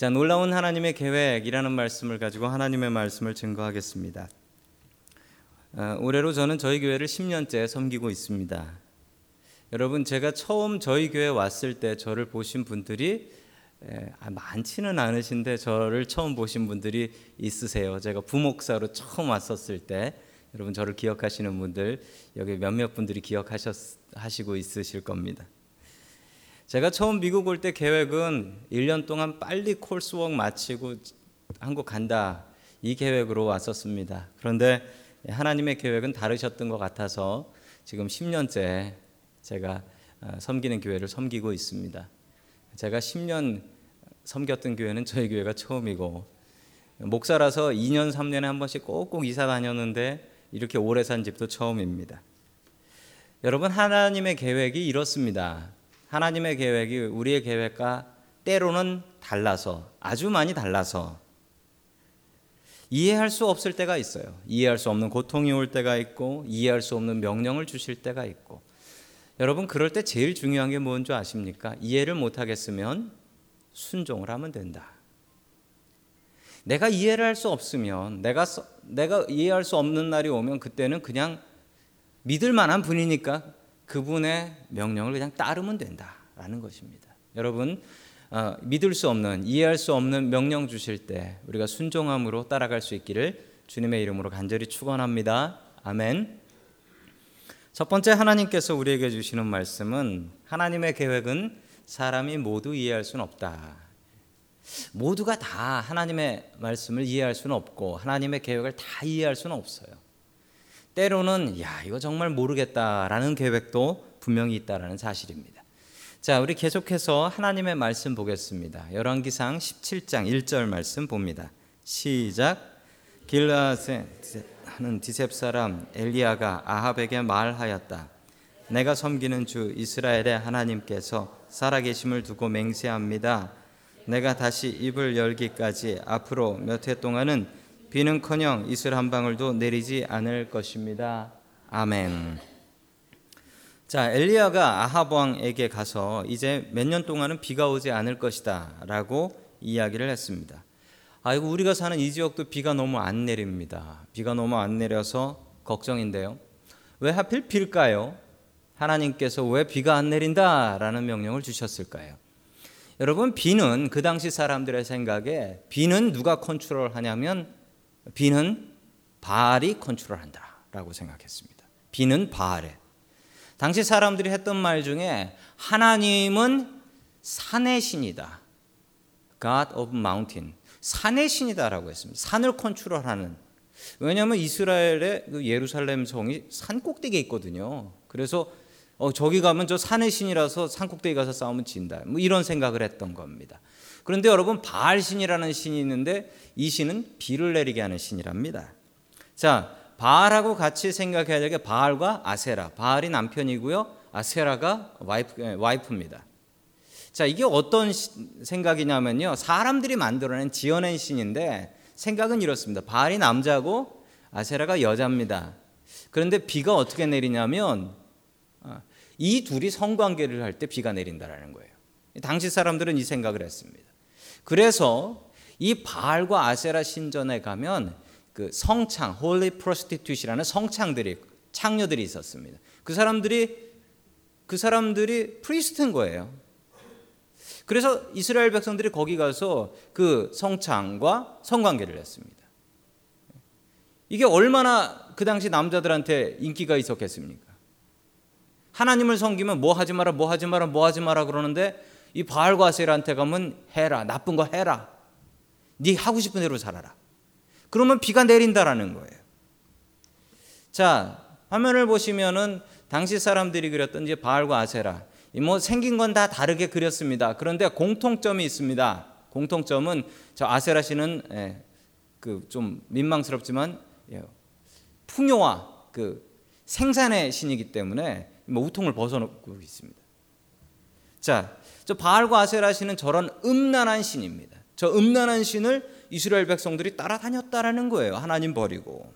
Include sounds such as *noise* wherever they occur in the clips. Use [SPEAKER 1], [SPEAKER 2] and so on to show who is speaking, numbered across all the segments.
[SPEAKER 1] 자, 놀라운 하나님의 계획이라는 말씀을 가지고 하나님의 말씀을 증거하겠습니다. 어, 올해로 저는 저희 교회를 10년째 섬기고 있습니다. 여러분, 제가 처음 저희 교회 왔을 때 저를 보신 분들이 에, 아, 많지는 않으신데 저를 처음 보신 분들이 있으세요. 제가 부목사로 처음 왔었을 때 여러분 저를 기억하시는 분들 여기 몇몇 분들이 기억하시고 있으실 겁니다. 제가 처음 미국 올 때 계획은 1년 동안 빨리 콜스웍 마치고 한국 간다. 이 계획으로 왔었습니다. 그런데 하나님의 계획은 다르셨던 것 같아서 지금 10년째 제가 어, 섬기는 교회를 섬기고 있습니다. 제가 10년 섬겼던 교회는 저희 교회가 처음이고 목사라서 2년 3년에 한 번씩 꼭꼭 이사 다녔는데 이렇게 오래 산 집도 처음입니다. 여러분 하나님의 계획이 이렇습니다. 하나님의 계획이 우리의 계획과 때로는 달라서 아주 많이 달라서 이해할 수 없을 때가 있어요. 이해할 수 없는 고통이 올 때가 있고 이해할 수 없는 명령을 주실 때가 있고 여러분 그럴 때 제일 중요한 게 뭔지 아십니까? 이해를 못 하겠으면 순종을 하면 된다. 내가 이해를 할 수 없으면 내가 내가 이해할 수 없는 날이 오면 그때는 그냥 믿을 만한 분이니까 그분의 명령을 그냥 따르면 된다라는 것입니다. 여러분 어, 믿을 수 없는 이해할 수 없는 명령 주실 때 우리가 순종함으로 따라갈 수 있기를 주님의 이름으로 간절히 축원합니다. 아멘. 첫 번째 하나님께서 우리에게 주시는 말씀은 하나님의 계획은 사람이 모두 이해할 수는 없다. 모두가 다 하나님의 말씀을 이해할 수는 없고 하나님의 계획을 다 이해할 수는 없어요. 때로는 야 이거 정말 모르겠다라는 계획도 분명히 있다라는 사실입니다. 자, 우리 계속해서 하나님의 말씀 보겠습니다. 열왕기상 17장 1절 말씀 봅니다. 시작. 길라세 하는 디셉 사람 엘리야가 아합에게 말하였다. 내가 섬기는 주 이스라엘의 하나님께서 살아계심을 두고 맹세합니다. 내가 다시 입을 열기까지 앞으로 몇 해 동안은 비는커녕 이슬 한 방울도 내리지 않을 것입니다. 아멘. 자, 엘리야가 아합 왕에게 가서 이제 몇 년 동안은 비가 오지 않을 것이다라고 이야기를 했습니다. 아이고 우리가 사는 이 지역도 비가 너무 안 내립니다. 비가 너무 안 내려서 걱정인데요. 왜 하필 빌까요? 하나님께서 왜 비가 안 내린다라는 명령을 주셨을까요? 여러분 비는 그 당시 사람들의 생각에 비는 누가 컨트롤하냐면 비는 바알이 컨트롤한다라고 생각했습니다. 비는 바알에. 당시 사람들이 했던 말 중에 하나님은 산의 신이다. God of mountain. 산의 신이다라고 했습니다. 산을 컨트롤하는. 왜냐하면 이스라엘의 그 예루살렘 성이 산 꼭대기에 있거든요. 그래서 어, 저기 가면 저 산의 신이라서 산 꼭대기 가서 싸우면 진다. 뭐 이런 생각을 했던 겁니다. 그런데 여러분 바알 신이라는 신이 있는데 이 신은 비를 내리게 하는 신이랍니다. 자, 바알하고 같이 생각해야 될 게 바알과 아세라. 바알이 남편이고요. 아세라가 와이프, 예, 와이프입니다. 자, 이게 어떤 시, 생각이냐면요. 사람들이 만들어낸 지어낸 신인데 생각은 이렇습니다. 바알이 남자고 아세라가 여자입니다. 그런데 비가 어떻게 내리냐면 어, 이 둘이 성관계를 할 때 비가 내린다라는 거예요. 당시 사람들은 이 생각을 했습니다. 그래서 이 바알과 아세라 신전에 가면 그 성창, holy prostitute라는 성창들이 창녀들이 있었습니다. 그 사람들이 그 사람들이 priest인 거예요. 그래서 이스라엘 백성들이 거기 가서 그 성창과 성관계를 했습니다. 이게 얼마나 그 당시 남자들한테 인기가 있었겠습니까? 하나님을 섬기면 뭐 하지 마라, 뭐 하지 마라, 뭐 하지 마라 그러는데 이 바알과 아셀한테 가면 해라. 나쁜 거 해라. 네 하고 싶은 대로 살아라. 그러면 비가 내린다라는 거예요. 자, 화면을 보시면은 당시 사람들이 그렸던 이제 바알과 아세라. 뭐 생긴 건 다 다르게 그렸습니다. 그런데 공통점이 있습니다. 공통점은 저 아세라 씨는 예, 그좀 민망스럽지만 예, 풍요와 그 생산의 신이기 때문에 뭐 우통을 벗어놓고 있습니다. 자, 저 바알과 아세라 신은 저런 음란한 신입니다. 저 음란한 신을 이스라엘 백성들이 따라다녔다라는 거예요. 하나님 버리고.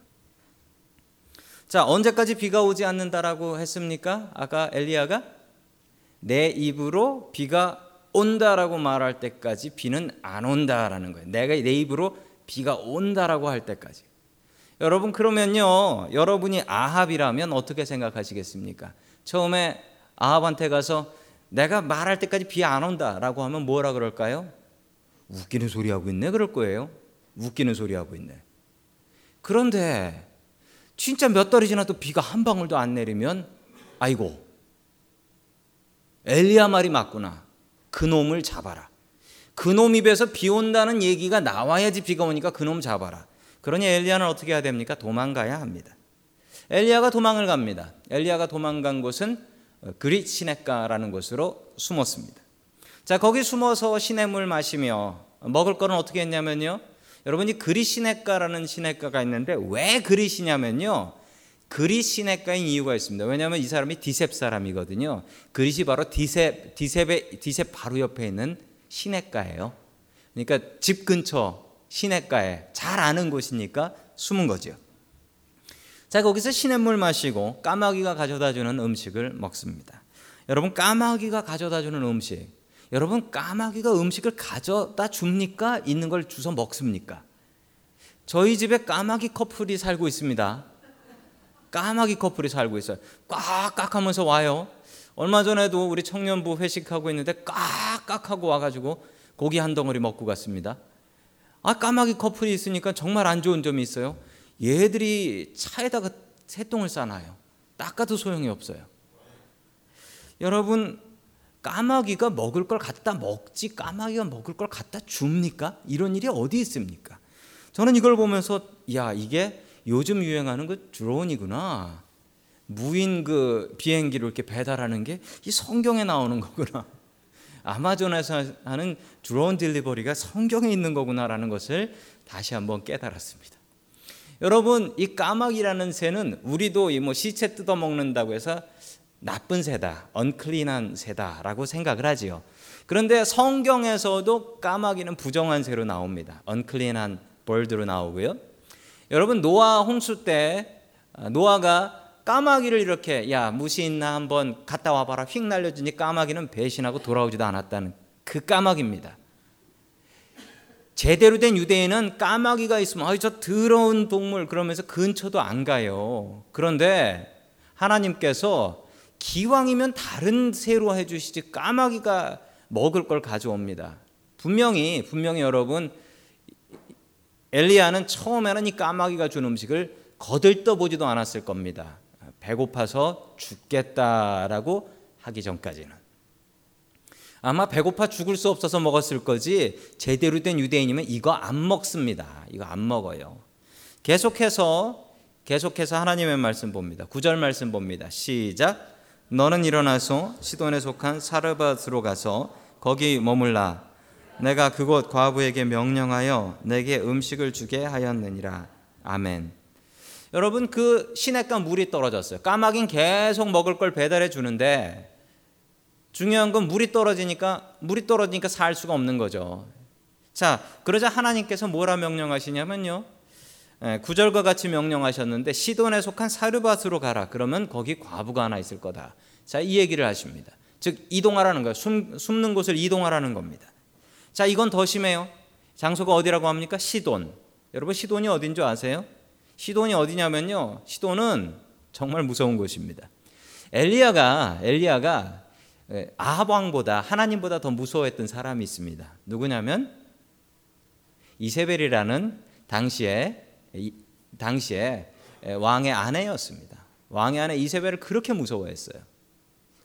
[SPEAKER 1] 자, 언제까지 비가 오지 않는다라고 했습니까? 아까 엘리야가 내 입으로 비가 온다라고 말할 때까지 비는 안 온다라는 거예요. 내가 내 입으로 비가 온다라고 할 때까지. 여러분 그러면요. 여러분이 아합이라면 어떻게 생각하시겠습니까? 처음에 아합한테 가서 내가 말할 때까지 비 안 온다라고 하면 뭐라 그럴까요? 웃기는 소리 하고 있네 그럴 거예요. 웃기는 소리 하고 있네. 그런데 진짜 몇 달이 지나도 비가 한 방울도 안 내리면 아이고 엘리야 말이 맞구나. 그 놈을 잡아라. 그놈 입에서 비 온다는 얘기가 나와야지 비가 오니까 그놈 잡아라. 그러니 엘리야는 어떻게 해야 됩니까? 도망가야 합니다. 엘리야가 도망을 갑니다. 엘리야가 도망간 곳은 그릿 시냇가라는 곳으로 숨었습니다. 자, 거기 숨어서 시냇물 마시며 먹을 거는 어떻게 했냐면요. 여러분이 그릿 시냇가라는 시냇가가 있는데 왜 그릿이냐면요. 그릿 시냇가인 이유가 있습니다. 왜냐하면 이 사람이 디셉 사람이거든요. 그릿이 바로 디셉 디셉의 디셉 바로 옆에 있는 시냇가예요. 그러니까 집 근처 시냇가에 잘 아는 곳이니까 숨은 거죠. 자, 거기서 시냇물 마시고 까마귀가 가져다 주는 음식을 먹습니다. 여러분 까마귀가 가져다 주는 음식. 여러분 까마귀가 음식을 가져다 줍니까? 있는 걸 주워 먹습니까? 저희 집에 까마귀 커플이 살고 있습니다. 까마귀 커플이 살고 있어요. 꽉꽉 하면서 와요. 얼마 전에도 우리 청년부 회식하고 있는데 꽉꽉 하고 와가지고 고기 한 덩어리 먹고 갔습니다. 아, 까마귀 커플이 있으니까 정말 안 좋은 점이 있어요. 얘들이 차에다가 새똥을 싸놔요. 닦아도 소용이 없어요. 여러분, 까마귀가 먹을 걸 갖다 먹지 까마귀가 먹을 걸 갖다 줍니까? 이런 일이 어디 있습니까? 저는 이걸 보면서 야, 이게 요즘 유행하는 그 드론이구나. 무인 그 비행기로 이렇게 배달하는 게 이 성경에 나오는 거구나. 아마존에서 하는 드론 딜리버리가 성경에 있는 거구나라는 것을 다시 한번 깨달았습니다. 여러분, 이 까마귀라는 새는 우리도 이 뭐 시체 뜯어 먹는다고 해서 나쁜 새다, 언클린한 새다라고 생각을 하지요. 그런데 성경에서도 까마귀는 부정한 새로 나옵니다. 언클린한 벌드로 나오고요. 여러분 노아 홍수 때 아, 노아가 까마귀를 이렇게 야 무시 있나 한번 갔다 와봐라 휙 날려주니 까마귀는 배신하고 돌아오지도 않았다는 그 까마귀입니다. 제대로 된 유대인은 까마귀가 있으면 아저 더러운 동물 그러면서 근처도 안 가요. 그런데 하나님께서 기왕이면 다른 새로 해주시지 까마귀가 먹을 걸 가져옵니다. 분명히 분명히 여러분 엘리야는 처음에는 이 까마귀가 준 음식을 거들떠 보지도 않았을 겁니다. 배고파서 죽겠다라고 하기 전까지는. 아마 배고파 죽을 수 없어서 먹었을 거지 제대로 된 유대인이면 이거 안 먹습니다. 이거 안 먹어요. 계속해서 계속해서 하나님의 말씀 봅니다. 구절 말씀 봅니다. 시작. 너는 일어나서 시돈에 속한 사르밧으로 가서 거기 머물라. 내가 그곳 과부에게 명령하여 내게 음식을 주게 하였느니라. 아멘. 여러분 그 시냇가 물이 떨어졌어요. 까마귀는 계속 먹을 걸 배달해 주는데 중요한 건 물이 떨어지니까 물이 떨어지니까 살 수가 없는 거죠. 자, 그러자 하나님께서 뭐라 명령하시냐면요. 예, 구절과 같이 명령하셨는데 시돈에 속한 사르밧으로 가라. 그러면 거기 과부가 하나 있을 거다. 자, 이 얘기를 하십니다. 즉 이동하라는 거예요. 숨, 숨는 곳을 이동하라는 겁니다. 자, 이건 더 심해요. 장소가 어디라고 합니까? 시돈. 여러분 시돈이 어딘 줄 아세요? 시돈이 어디냐면요. 시돈은 정말 무서운 곳입니다. 엘리야가 엘리야가 아합 왕보다 하나님보다 더 무서워했던 사람이 있습니다. 누구냐면 이세벨이라는 당시에 당시에 왕의 아내였습니다. 왕의 아내 이세벨을 그렇게 무서워했어요.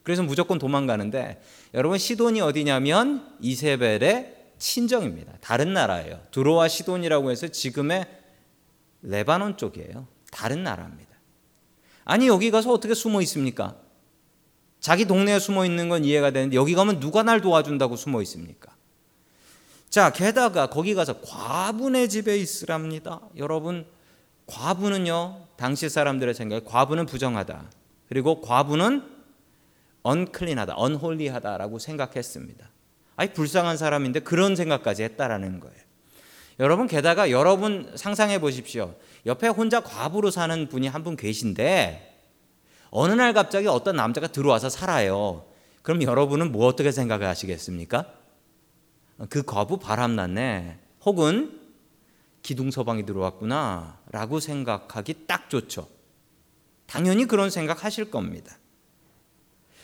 [SPEAKER 1] 그래서 무조건 도망가는데 여러분 시돈이 어디냐면 이세벨의 친정입니다. 다른 나라예요. 두로와 시돈이라고 해서 지금의 레바논 쪽이에요. 다른 나라입니다. 아니 여기 가서 어떻게 숨어 있습니까? 자기 동네에 숨어 있는 건 이해가 되는데 여기 가면 누가 날 도와준다고 숨어 있습니까? 자, 게다가 거기 가서 과분의 집에 있으랍니다. 여러분, 과부는요, 당시 사람들의 생각에 과부는 부정하다. 그리고 과부는 언클린하다, 언홀리하다라고 생각했습니다. 아니 불쌍한 사람인데 그런 생각까지 했다라는 거예요. 여러분 게다가 여러분 상상해 보십시오. 옆에 혼자 과부로 사는 분이 한 분 계신데 어느 날 갑자기 어떤 남자가 들어와서 살아요. 그럼 여러분은 뭐 어떻게 생각을 하시겠습니까? 그 과부 바람났네. 혹은 기둥 서방이 들어왔구나 라고 생각하기 딱 좋죠. 당연히 그런 생각 하실 겁니다.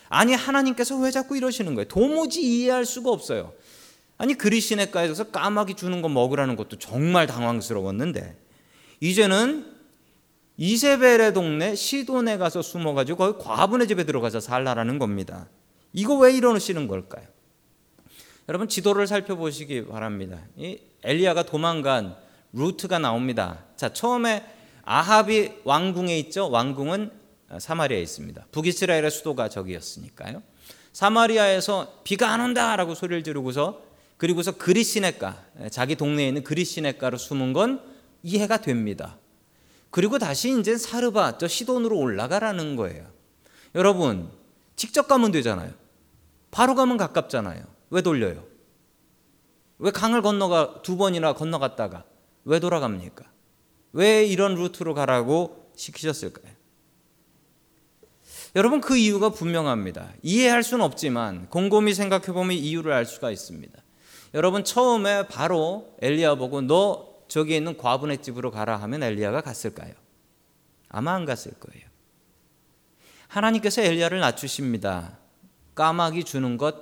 [SPEAKER 1] 아니 하나님께서 왜 자꾸 이러시는 거예요? 도무지 이해할 수가 없어요. 아니 그리시네가에 서 까마귀 주는 거 먹으라는 것도 정말 당황스러웠는데 이제는 이세벨의 동네 시돈에 가서 숨어가지고 거기 과분의 집에 들어가서 살라라는 겁니다. 이거 왜 이러시는 걸까요? 여러분 지도를 살펴보시기 바랍니다. 이 엘리야가 도망간 루트가 나옵니다. 자 처음에 아합이 왕궁에 있죠. 왕궁은 사마리아에 있습니다. 북이스라엘의 수도가 저기였으니까요. 사마리아에서 비가 안 온다라고 소리를 지르고서 그리고서 그리시네가 자기 동네에 있는 그리시네가로 숨은 건 이해가 됩니다. 그리고 다시 이제 사르바 저 시돈으로 올라가라는 거예요. 여러분 직접 가면 되잖아요. 바로 가면 가깝잖아요. 왜 돌려요? 왜 강을 건너가 두 번이나 건너갔다가 왜 돌아갑니까? 왜 이런 루트로 가라고 시키셨을까요? 여러분 그 이유가 분명합니다. 이해할 수는 없지만 곰곰이 생각해 보면 이유를 알 수가 있습니다. 여러분 처음에 바로 엘리야 보고 너 저기 있는 과분의 집으로 가라 하면 엘리야가 갔을까요? 아마 안 갔을 거예요. 하나님께서 엘리야를 낮추십니다. 까마귀 주는 것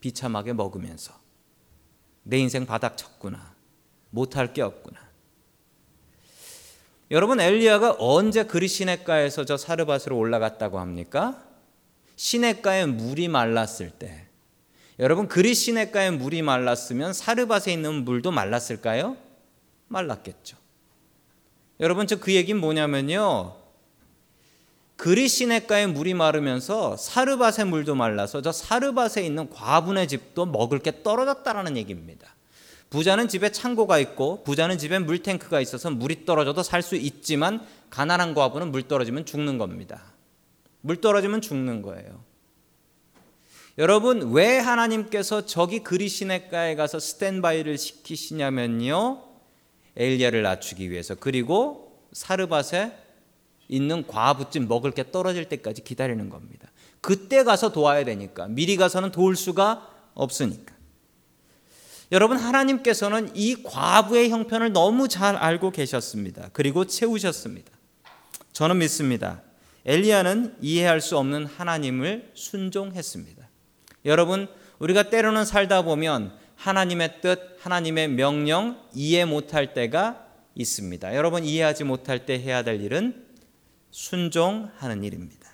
[SPEAKER 1] 비참하게 먹으면서 내 인생 바닥 쳤구나. 못할 게 없구나. 여러분 엘리야가 언제 그리 시냇가에서 저 사르밧으로 올라갔다고 합니까? 시냇가에 물이 말랐을 때. 여러분 그리 시냇가에 물이 말랐으면 사르밧에 있는 물도 말랐을까요? 말랐겠죠. 여러분 저 그 얘기는 뭐냐면요. 그리 시냇가에 물이 마르면서 사르밧의 물도 말라서 저 사르밧에 있는 과분의 집도 먹을 게 떨어졌다라는 얘기입니다. 부자는 집에 창고가 있고 부자는 집에 물탱크가 있어서 물이 떨어져도 살 수 있지만 가난한 과부는 물 떨어지면 죽는 겁니다. 물 떨어지면 죽는 거예요. 여러분 왜 하나님께서 저기 그리 시냇가에 가서 스탠바이를 시키시냐면요. 엘리야를 낮추기 위해서 그리고 사르밧에 있는 과부집 먹을 게 떨어질 때까지 기다리는 겁니다. 그때 가서 도와야 되니까 미리 가서는 도울 수가 없으니까. 여러분 하나님께서는 이 과부의 형편을 너무 잘 알고 계셨습니다. 그리고 채우셨습니다. 저는 믿습니다. 엘리야는 이해할 수 없는 하나님을 순종했습니다. 여러분 우리가 때로는 살다 보면 하나님의 뜻, 하나님의 명령 이해 못할 때가 있습니다. 여러분 이해하지 못할 때 해야 될 일은 순종하는 일입니다.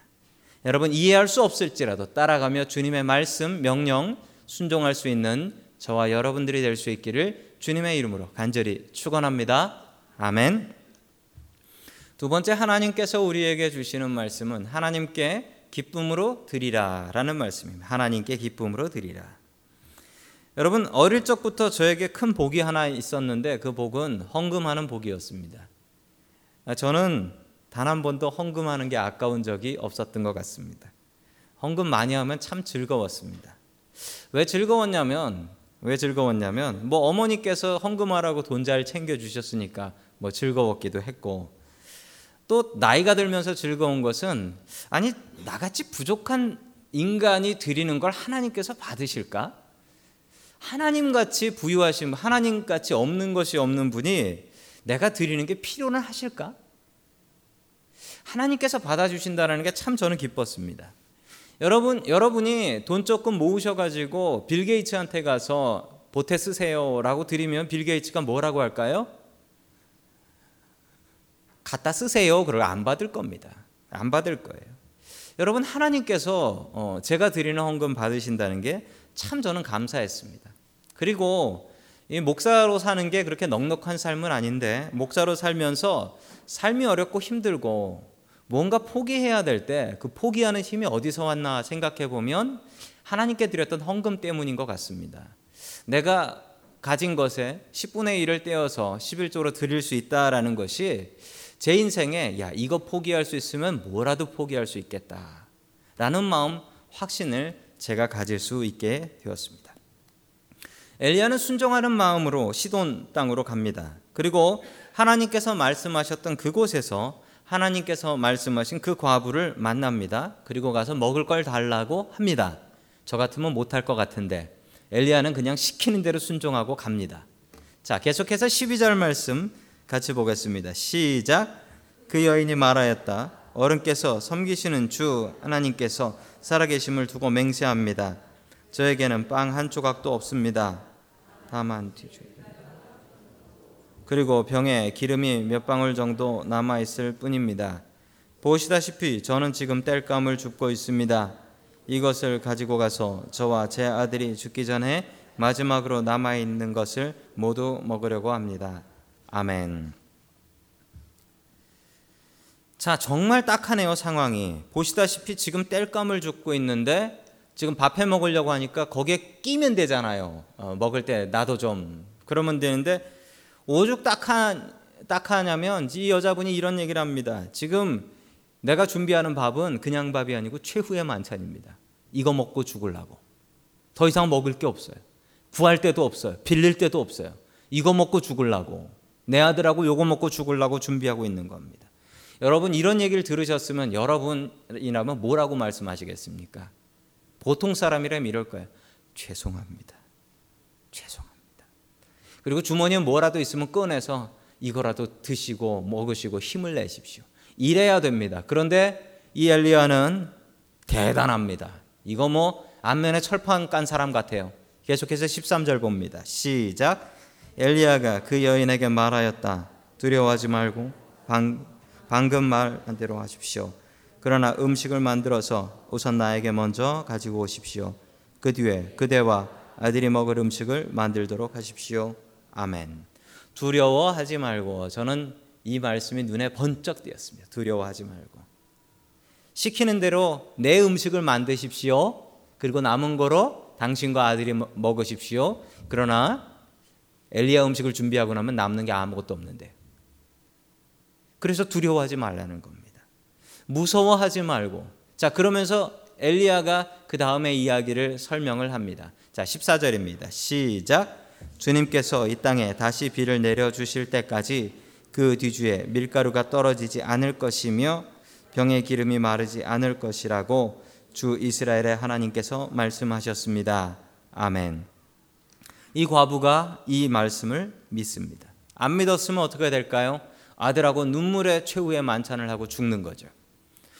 [SPEAKER 1] 여러분 이해할 수 없을지라도 따라가며 주님의 말씀, 명령 순종할 수 있는 저와 여러분들이 될 수 있기를 주님의 이름으로 간절히 축원합니다. 아멘. 두 번째 하나님께서 우리에게 주시는 말씀은 하나님께 기쁨으로 드리라라는 말씀입니다. 하나님께 기쁨으로 드리라. 여러분 어릴 적부터 저에게 큰 복이 하나 있었는데 그 복은 헌금하는 복이었습니다. 저는 단 한 번도 헌금하는 게 아까운 적이 없었던 것 같습니다. 헌금 많이 하면 참 즐거웠습니다. 왜 즐거웠냐면 왜 즐거웠냐면 뭐 어머니께서 헌금하라고 돈 잘 챙겨 주셨으니까 뭐 즐거웠기도 했고 또 나이가 들면서 즐거운 것은 아니 나같이 부족한 인간이 드리는 걸 하나님께서 받으실까? 하나님 같이 부유하신 하나님 같이 없는 것이 없는 분이 내가 드리는 게 필요는 하실까? 하나님께서 받아주신다는 게 참 저는 기뻤습니다. 여러분, 여러분이 돈 조금 모으셔가지고 빌 게이츠한테 가서 보태 쓰세요라고 드리면 빌 게이츠가 뭐라고 할까요? 갖다 쓰세요. 그걸 안 받을 겁니다. 안 받을 거예요. 여러분 하나님께서 어, 제가 드리는 헌금 받으신다는 게 참 저는 감사했습니다. 그리고 이 목사로 사는 게 그렇게 넉넉한 삶은 아닌데 목사로 살면서 삶이 어렵고 힘들고 뭔가 포기해야 될 때 그 포기하는 힘이 어디서 왔나 생각해 보면 하나님께 드렸던 헌금 때문인 것 같습니다. 내가 가진 것에 10분의 1을 떼어서 11조로 드릴 수 있다라는 것이 제 인생에 야 이거 포기할 수 있으면 뭐라도 포기할 수 있겠다라는 마음 확신을 제가 가질 수 있게 되었습니다. 엘리야는 순종하는 마음으로 시돈 땅으로 갑니다. 그리고 하나님께서 말씀하셨던 그곳에서 하나님께서 말씀하신 그 과부를 만납니다. 그리고 가서 먹을 걸 달라고 합니다. 저 같으면 못할 것 같은데 엘리야는 그냥 시키는 대로 순종하고 갑니다. 자, 계속해서 12절 말씀 같이 보겠습니다. 시작. 그 여인이 말하였다. 어른께서 섬기시는 주 하나님께서 살아계심을 두고 맹세합니다. 저에게는 빵 한 조각도 없습니다. 다만 뒤주. 그리고 병에 기름이 몇 방울 정도 남아 있을 뿐입니다. 보시다시피 저는 지금 땔감을 줍고 있습니다. 이것을 가지고 가서 저와 제 아들이 죽기 전에 마지막으로 남아 있는 것을 모두 먹으려고 합니다. 아멘. 자, 정말 딱하네요, 상황이. 보시다시피 지금 땔감을 줍고 있는데 지금 밥해 먹으려고 하니까 거기에 끼면 되잖아요. 어, 먹을 때 나도 좀 그러면 되는데 오죽 딱한 딱하냐면 이 여자분이 이런 얘기를 합니다. 지금 내가 준비하는 밥은 그냥 밥이 아니고 최후의 만찬입니다. 이거 먹고 죽을라고. 더 이상 먹을 게 없어요. 구할 데도 없어요. 빌릴 데도 없어요. 이거 먹고 죽을라고. 내 아들하고 요거 먹고 죽을라고 준비하고 있는 겁니다. 여러분 이런 얘기를 들으셨으면 여러분이라면 뭐라고 말씀하시겠습니까? 보통 사람이라면 이럴 거예요. 죄송합니다. 죄송합니다. 그리고 주머니에 뭐라도 있으면 꺼내서 이거라도 드시고 먹으시고 힘을 내십시오. 이래야 됩니다. 그런데 이 엘리야는 대단합니다. 이거 뭐 안면에 철판 깐 사람 같아요. 계속해서 13절 봅니다. 시작. 엘리야가 그 여인에게 말하였다. 두려워하지 말고 방, 방금 말한 대로 하십시오. 그러나 음식을 만들어서 우선 나에게 먼저 가지고 오십시오. 그 뒤에 그대와 아들이 먹을 음식을 만들도록 하십시오. 아멘. 두려워하지 말고 저는 이 말씀이 눈에 번쩍 띄었습니다. 두려워하지 말고 시키는 대로 내 음식을 만드십시오. 그리고 남은 거로 당신과 아들이 먹으십시오. 그러나 엘리야 음식을 준비하고 나면 남는 게 아무것도 없는데. 그래서 두려워하지 말라는 겁니다. 무서워하지 말고. 자, 그러면서 엘리야가 그 다음에 이야기를 설명을 합니다. 자, 14절입니다. 시작. 주님께서 이 땅에 다시 비를 내려 주실 때까지 그 뒤주에 밀가루가 떨어지지 않을 것이며 병의 기름이 마르지 않을 것이라고 주 이스라엘의 하나님께서 말씀하셨습니다. 아멘. 이 과부가 이 말씀을 믿습니다. 안 믿었으면 어떻게 될까요? 아들하고 눈물의 최후의 만찬을 하고 죽는 거죠.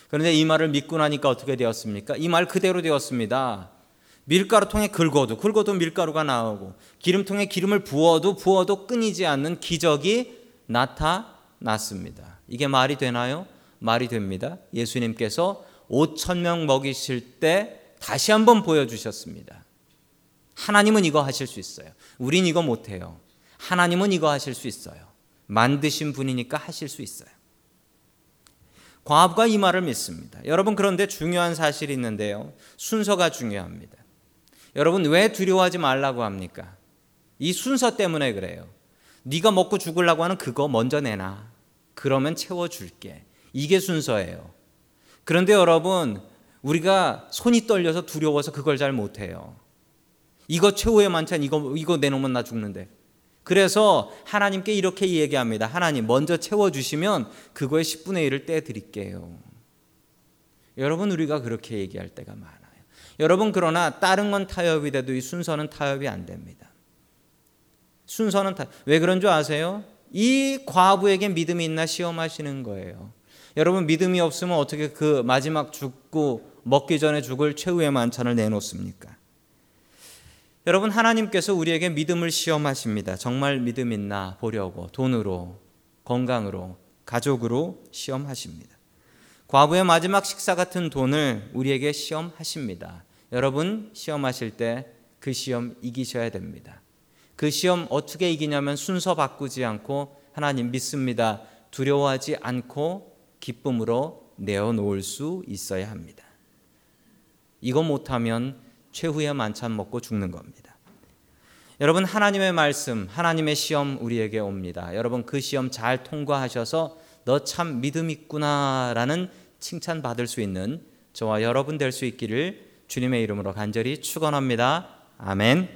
[SPEAKER 1] 그런데 이 말을 믿고 나니까 어떻게 되었습니까? 이 말 그대로 되었습니다. 밀가루통에 긁어도 긁어도 밀가루가 나오고 기름통에 기름을 부어도 부어도 끊이지 않는 기적이 나타났습니다. 이게 말이 되나요? 말이 됩니다. 예수님께서 5천 명 먹이실 때 다시 한번 보여주셨습니다. 하나님은 이거 하실 수 있어요. 우린 이거 못해요. 하나님은 이거 하실 수 있어요. 만드신 분이니까 하실 수 있어요. 과부가 이 말을 믿습니다. 여러분 그런데 중요한 사실이 있는데요. 순서가 중요합니다. 여러분 왜 두려워하지 말라고 합니까? 이 순서 때문에 그래요. 네가 먹고 죽으려고 하는 그거 먼저 내놔. 그러면 채워 줄게. 이게 순서예요. 그런데 여러분 우리가 손이 떨려서 두려워서 그걸 잘 못해요. 이거 최후의 만찬 이거 이거 내놓으면 나 죽는데. 그래서 하나님께 이렇게 얘기합니다. 하나님 먼저 채워 주시면 그거의 10분의 1을 떼 드릴게요. 여러분 우리가 그렇게 얘기할 때가 많아요. 여러분 그러나 다른 건 타협이 돼도 이 순서는 타협이 안 됩니다. 순서는 타. 왜 그런 줄 아세요? 이 과부에게 믿음이 있나 시험하시는 거예요. 여러분 믿음이 없으면 어떻게 그 마지막 죽고 먹기 전에 죽을 최후의 만찬을 내놓습니까? 여러분 하나님께서 우리에게 믿음을 시험하십니다. 정말 믿음 있나 보려고 돈으로, 건강으로, 가족으로 시험하십니다. 과부의 마지막 식사 같은 돈을 우리에게 시험하십니다. 여러분 시험하실 때 그 시험 이기셔야 됩니다. 그 시험 어떻게 이기냐면 순서 바꾸지 않고 하나님 믿습니다. 두려워하지 않고 기쁨으로 내어놓을 수 있어야 합니다. 이거 못하면 최후의 만찬 먹고 죽는 겁니다. 여러분 하나님의 말씀, 하나님의 시험 우리에게 옵니다. 여러분 그 시험 잘 통과하셔서 너 참 믿음 있구나라는 칭찬 받을 수 있는 저와 여러분 될 수 있기를 주님의 이름으로 간절히 축원합니다. 아멘.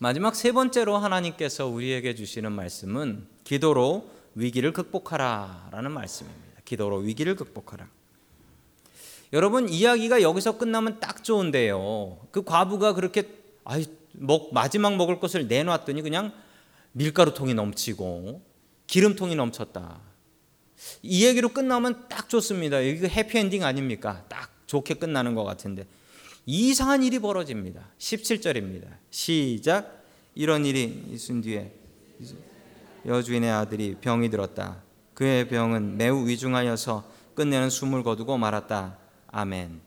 [SPEAKER 1] 마지막 세 번째로 하나님께서 우리에게 주시는 말씀은 기도로 위기를 극복하라라는 말씀입니다. 기도로 위기를 극복하라. 여러분 이야기가 여기서 끝나면 딱 좋은데요. 그 과부가 그렇게 아이 먹 마지막 먹을 것을 내놨더니 그냥 밀가루 통이 넘치고 기름통이 넘쳤다. 이 얘기로 끝나면 딱 좋습니다. 이거 해피엔딩 아닙니까? 딱 좋게 끝나는 것 같은데 이상한 일이 벌어집니다. 17절입니다. 시작. 이런 일이 있은 뒤에 여주인의 아들이 병이 들었다. 그의 병은 매우 위중하여서 끝내는 숨을 거두고 말았다. 아멘.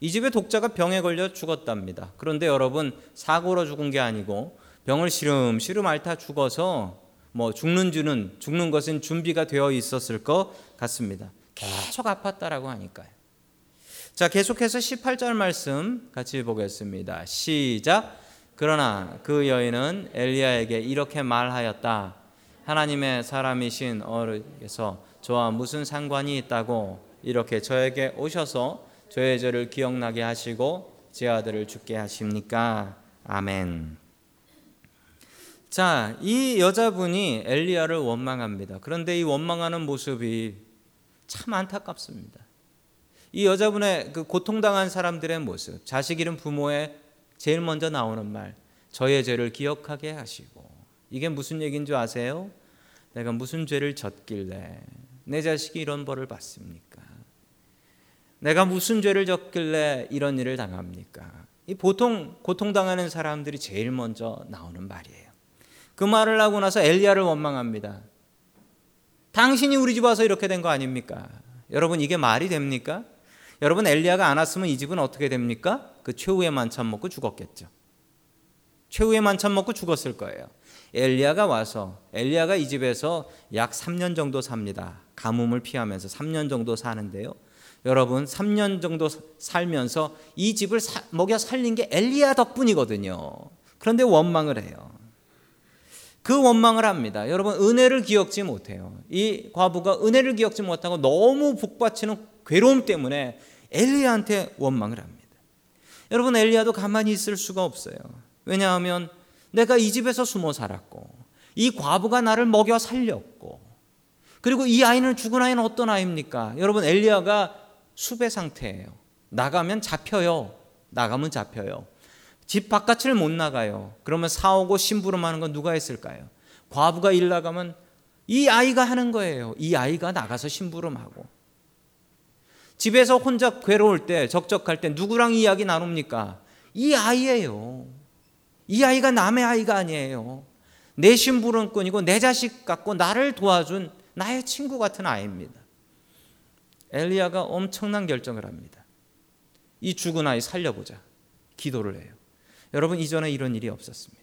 [SPEAKER 1] 이 집의 독자가 병에 걸려 죽었답니다. 그런데 여러분 사고로 죽은 게 아니고 병을 시름시름 앓다 죽어서 뭐 죽는 줄은 죽는 것은 준비가 되어 있었을 것 같습니다. 계속 아팠다라고 하니까요. 자, 계속해서 18절 말씀 같이 보겠습니다. 시작. 그러나 그 여인은 엘리야에게 이렇게 말하였다. 하나님의 사람이신 어르께서 저와 무슨 상관이 있다고 이렇게 저에게 오셔서 저의 죄를 기억나게 하시고 제 아들을 죽게 하십니까? 아멘. 자, 이 여자분이 엘리야를 원망합니다. 그런데 이 원망하는 모습이 참 안타깝습니다. 이 여자분의 그 고통당한 사람들의 모습, 자식 잃은 부모의 제일 먼저 나오는 말, 저의 죄를 기억하게 하시고 이게 무슨 얘기인 줄 아세요? 내가 무슨 죄를 졌길래 내 자식이 이런 벌을 받습니까? 내가 무슨 죄를 졌길래 이런 일을 당합니까? 이 보통 고통당하는 사람들이 제일 먼저 나오는 말이에요. 그 말을 하고 나서 엘리야를 원망합니다. 당신이 우리 집 와서 이렇게 된 거 아닙니까? 여러분 이게 말이 됩니까? 여러분 엘리야가 안 왔으면 이 집은 어떻게 됩니까? 그 최후의 만찬 먹고 죽었겠죠. 최후의 만찬 먹고 죽었을 거예요. 엘리야가 와서 엘리야가 이 집에서 약 3년 정도 삽니다. 가뭄을 피하면서 3년 정도 사는데요. 여러분 3년 정도 살면서 이 집을 사, 먹여 살린 게 엘리야 덕분이거든요. 그런데 원망을 해요. 그 원망을 합니다. 여러분 은혜를 기억지 못해요. 이 과부가 은혜를 기억지 못하고 너무 복받치는 괴로움 때문에 엘리야한테 원망을 합니다. 여러분 엘리야도 가만히 있을 수가 없어요. 왜냐하면 내가 이 집에서 숨어 살았고 이 과부가 나를 먹여 살렸고 그리고 이 아이는 죽은 아이는 어떤 아이입니까? 여러분 엘리야가 수배 상태예요. 나가면 잡혀요. 나가면 잡혀요. 집 바깥을 못 나가요. 그러면 사오고 심부름하는 건 누가 했을까요? 과부가 일 나가면 이 아이가 하는 거예요. 이 아이가 나가서 심부름하고 집에서 혼자 괴로울 때, 적적할 때 누구랑 이야기 나눕니까? 이 아이예요. 이 아이가 남의 아이가 아니에요. 내 심부름꾼이고 내 자식 같고 나를 도와준 나의 친구 같은 아이입니다. 엘리야가 엄청난 결정을 합니다. 이 죽은 아이 살려보자. 기도를 해요. 여러분 이전에 이런 일이 없었습니다.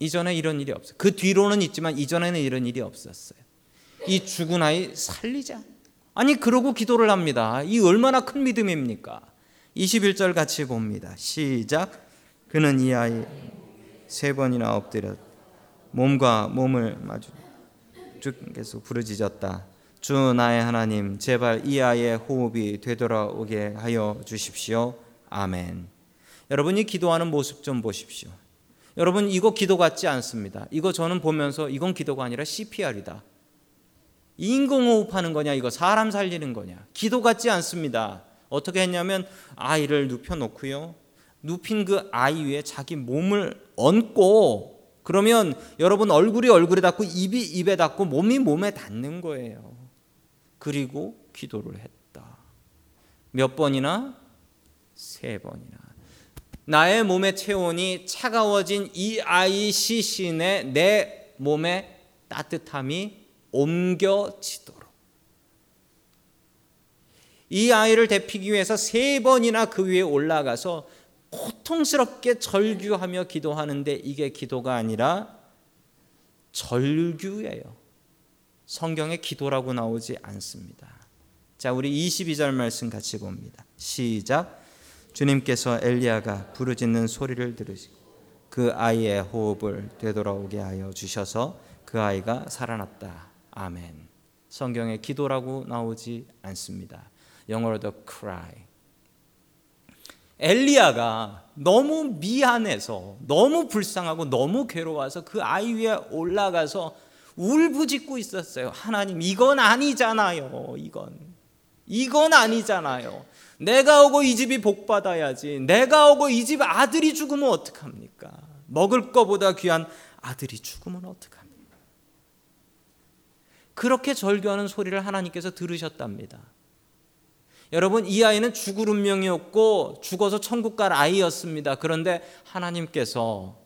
[SPEAKER 1] 이전에 이런 일이 없어요. 그 뒤로는 있지만 이전에는 이런 일이 없었어요. 이 죽은 아이 살리자. 아니 그러고 기도를 합니다. 이 얼마나 큰 믿음입니까? 21절 같이 봅니다. 시작. 그는 이 아이 세 번이나 엎드려 몸과 몸을 마주 주께서 부르짖었다. 주 나의 하나님 제발 이 아이의 호흡이 되돌아오게 하여 주십시오. 아멘. 여러분이 기도하는 모습 좀 보십시오. 여러분 이거 기도 같지 않습니다. 이거 저는 보면서 이건 기도가 아니라 CPR이다. 인공호흡하는 거냐 이거 사람 살리는 거냐 기도 같지 않습니다. 어떻게 했냐면 아이를 눕혀 놓고요. 눕힌 그 아이 위에 자기 몸을 얹고 그러면 여러분 얼굴이 얼굴에 닿고 입이 입에 닿고 몸이 몸에 닿는 거예요. 그리고 기도를 했다. 몇 번이나 세 번이나 나의 몸의 체온이 차가워진 이 아이 시신의 내 몸의 따뜻함이 옮겨지도록 이 아이를 데피기 위해서 세 번이나 그 위에 올라가서 고통스럽게 절규하며 기도하는데 이게 기도가 아니라 절규예요. 성경에 기도라고 나오지 않습니다. 자, 우리 22절 말씀 같이 봅니다. 시작. 주님께서 엘리야가 부르짖는 소리를 들으시고 그 아이의 호흡을 되돌아오게 하여 주셔서 그 아이가 살아났다. 아멘. 성경에 기도라고 나오지 않습니다. 영어로도 cry. 엘리야가 너무 미안해서 너무 불쌍하고 너무 괴로워서 그 아이 위에 올라가서 울부짖고 있었어요. 하나님 이건 아니잖아요. 이건 이건 아니잖아요. 내가 오고 이 집이 복 받아야지. 내가 오고 이 집 아들이 죽으면 어떡합니까? 먹을 거보다 귀한 아들이 죽으면 어떡합니까? 그렇게 절규하는 소리를 하나님께서 들으셨답니다. 여러분 이 아이는 죽을 운명이었고 죽어서 천국 갈 아이였습니다. 그런데 하나님께서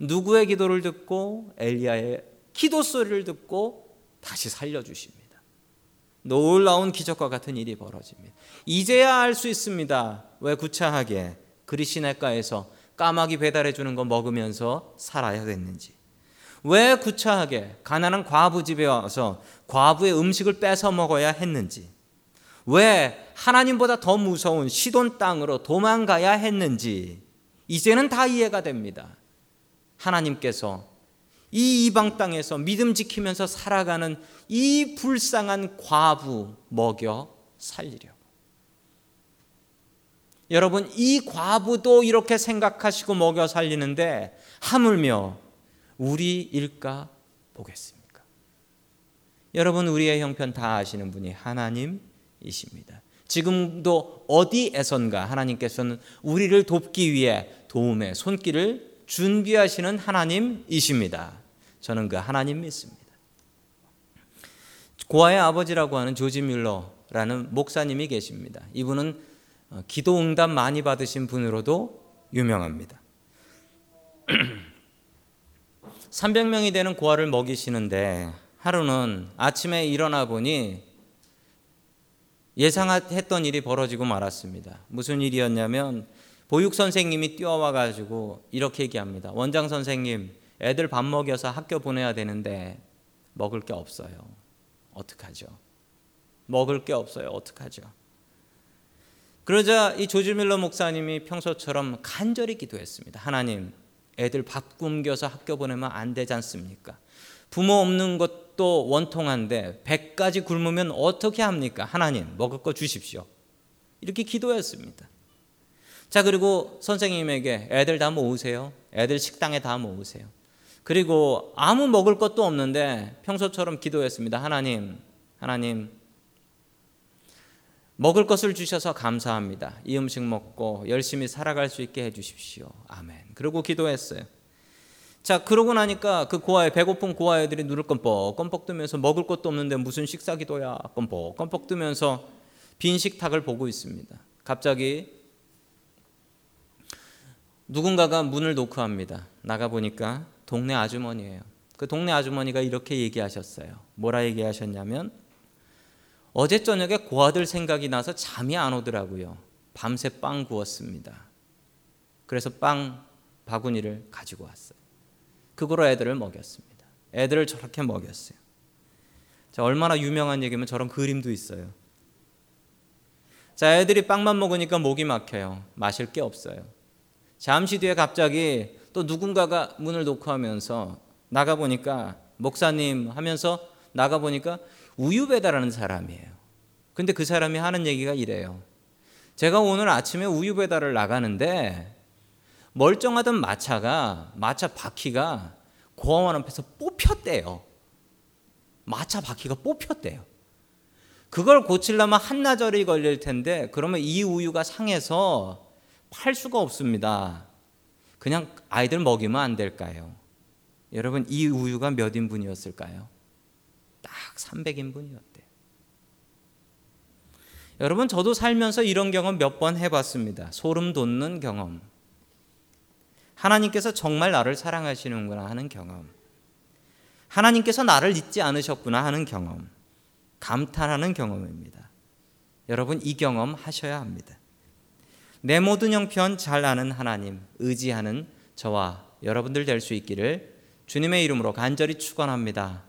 [SPEAKER 1] 누구의 기도를 듣고 엘리야의 기도 소리를 듣고 다시 살려 주십니다. 놀라운 기적과 같은 일이 벌어집니다. 이제야 알 수 있습니다. 왜 구차하게 그리시네가에서 까마귀 배달해 주는 거 먹으면서 살아야 됐는지. 왜 구차하게 가난한 과부 집에 와서 과부의 음식을 뺏어 먹어야 했는지. 왜 하나님보다 더 무서운 시돈 땅으로 도망가야 했는지 이제는 다 이해가 됩니다. 하나님께서 이 이방 땅에서 믿음 지키면서 살아가는 이 불쌍한 과부 먹여 살리려고. 여러분, 이 과부도 이렇게 생각하시고 먹여 살리는데 하물며 우리 일까 보겠습니까? 여러분, 우리의 형편 다 아시는 분이 하나님이십니다. 지금도 어디에선가 하나님께서는 우리를 돕기 위해 도움의 손길을 준비하시는 하나님이십니다. 저는 그 하나님 믿습니다. 고아의 아버지라고 하는 조지 뮬러라는 목사님이 계십니다. 이분은 어, 기도 응답 많이 받으신 분으로도 유명합니다. *clears throat* 300명이 되는 고아를 먹이시는데 하루는 아침에 일어나 보니 예상했던 일이 벌어지고 말았습니다. 무슨 일이었냐면 보육 선생님이 뛰어와 가지고 이렇게 얘기합니다. 원장 선생님, 애들 밥 먹여서 학교 보내야 되는데 먹을 게 없어요. 어떡하죠? 먹을 게 없어요. 어떡하죠? 그러자 이 조지 밀러 목사님이 평소처럼 간절히 기도했습니다. 하나님, 애들 밥 굶겨서 학교 보내면 안 되지 않습니까? 부모 없는 것도 원통한데 백까지 굶으면 어떻게 합니까? 하나님, 먹을 거 주십시오. 이렇게 기도했습니다. 자, 그리고 선생님에게 애들 다 모으세요. 애들 식당에 다 모으세요. 그리고 아무 먹을 것도 없는데 평소처럼 기도했습니다. 하나님, 하나님, 먹을 것을 주셔서 감사합니다. 이 음식 먹고 열심히 살아갈 수 있게 해주십시오. 아멘. 그리고 기도했어요. 자, 그러고 나니까 그 고아의 배고픈 고아 애들이 눈을 껌뻑 껌뻑 뜨면서 먹을 것도 없는데 무슨 식사 기도야 껌뻑 껌뻑 뜨면서 빈 식탁을 보고 있습니다. 갑자기 누군가가 문을 노크합니다. 나가 보니까 동네 아주머니예요. 그 동네 아주머니가 이렇게 얘기하셨어요. 뭐라 얘기하셨냐면 어제 저녁에 고아들 생각이 나서 잠이 안 오더라고요. 밤새 빵 구웠습니다. 그래서 빵 바구니를 가지고 왔어요. 그거로 애들을 먹였습니다. 애들을 저렇게 먹였어요. 자, 얼마나 유명한 얘기면 저런 그림도 있어요. 자, 애들이 빵만 먹으니까 목이 막혀요. 마실 게 없어요. 잠시 뒤에 갑자기 또 누군가가 문을 놓고 하면서 나가 보니까 목사님 하면서 나가 보니까 우유 배달하는 사람이에요. 근데 그 사람이 하는 얘기가 이래요. 제가 오늘 아침에 우유 배달을 나가는데 멀쩡하던 마차가 마차 바퀴가 고아원 앞에서 뽑혔대요. 마차 바퀴가 뽑혔대요. 그걸 고치려면 한나절이 걸릴 텐데 그러면 이 우유가 상해서 팔 수가 없습니다. 그냥 아이들 먹이면 안 될까요? 여러분 이 우유가 몇 인분이었을까요? 딱 300인분이었대요. 여러분 저도 살면서 이런 경험 몇 번 해봤습니다. 소름 돋는 경험. 하나님께서 정말 나를 사랑하시는구나 하는 경험. 하나님께서 나를 잊지 않으셨구나 하는 경험. 감탄하는 경험입니다. 여러분 이 경험 하셔야 합니다. 내 모든 형편 잘 아는 하나님 의지하는 저와 여러분들 될 수 있기를 주님의 이름으로 간절히 축원합니다.